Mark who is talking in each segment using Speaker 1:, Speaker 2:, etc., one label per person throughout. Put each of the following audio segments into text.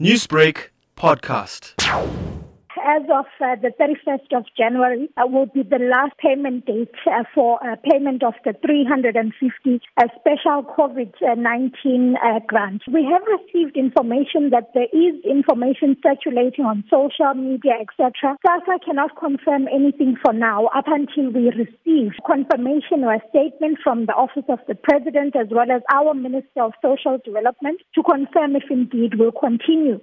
Speaker 1: Newsbreak podcast
Speaker 2: as of uh, the 31st of January uh, will be the last payment date uh, for uh, payment of the 350 uh, special COVID-19 uh, grant. We have received information that there is information circulating on social media, etc. SASSA cannot confirm anything for now up until we receive confirmation or a statement from the Office of the President as well as our Minister of Social Development to confirm if indeed we'll continue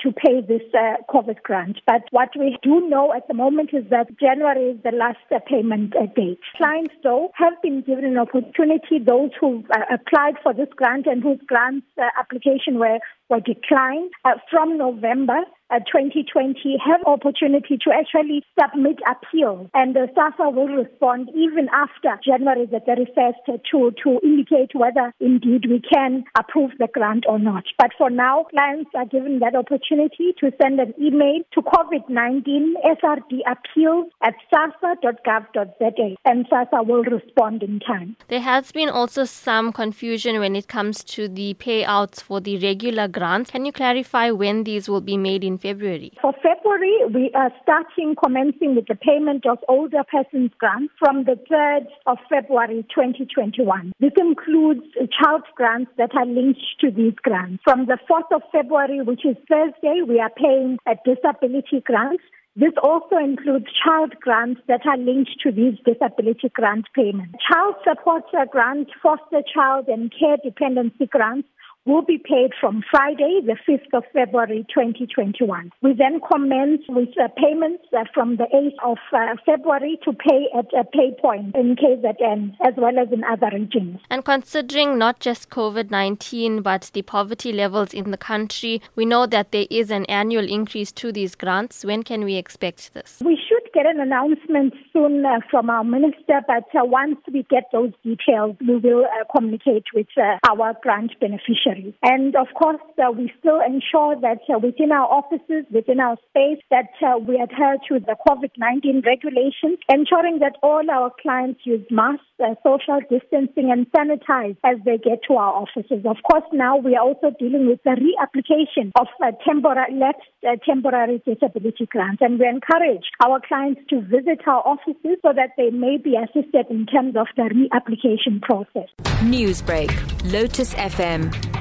Speaker 2: to pay this COVID grant. But what we do know at the moment is that January is the last payment uh, date. Clients, though, have been given an opportunity, those who uh, applied for this grant and whose grants uh, application were, were declined from November uh, 2020 have opportunity to actually submit appeals and the SASSA will respond even after January the 31st to, to indicate whether indeed we can approve the grant or not. But for now, clients are given that opportunity to send an email to COVID-19 SRD appeals at sassa.gov.za and SASSA will respond in time.
Speaker 3: There has been also some confusion when it comes to the payouts for the regular grants. Can you clarify when these will be made in February?
Speaker 2: For February, we are starting commencing with the payment of older persons grants from the 3rd of February 2021. This includes child grants that are linked to these grants. From the 4th of February, which is Thursday, we are paying a disability grants. This also includes child grants that are linked to these disability grant payments. Child support grants, foster child and care dependency grants will be paid from Friday, the 5th of February 2021. We then commence with uh, payments uh, from the 8th of uh, February to pay at a pay point in KZN as well as in other regions.
Speaker 3: And considering not just COVID 19 but the poverty levels in the country, we know that there is an annual increase to these grants. When can we expect this?
Speaker 2: We should get an announcement soon uh, from our minister, but uh, once we get those details, we will uh, communicate with uh, our grant beneficiaries. And of course, uh, we still ensure that uh, within our offices, within our space, that we adhere to the COVID-19 regulations, ensuring that all our clients use masks, social distancing, and sanitize as they get to our offices. Of course, now we are also dealing with the reapplication of temporary, lapsed temporary disability grants, and we encourage our clients clients to visit our offices so that they may be assisted in terms of the reapplication process.
Speaker 4: Newsbreak, Lotus FM,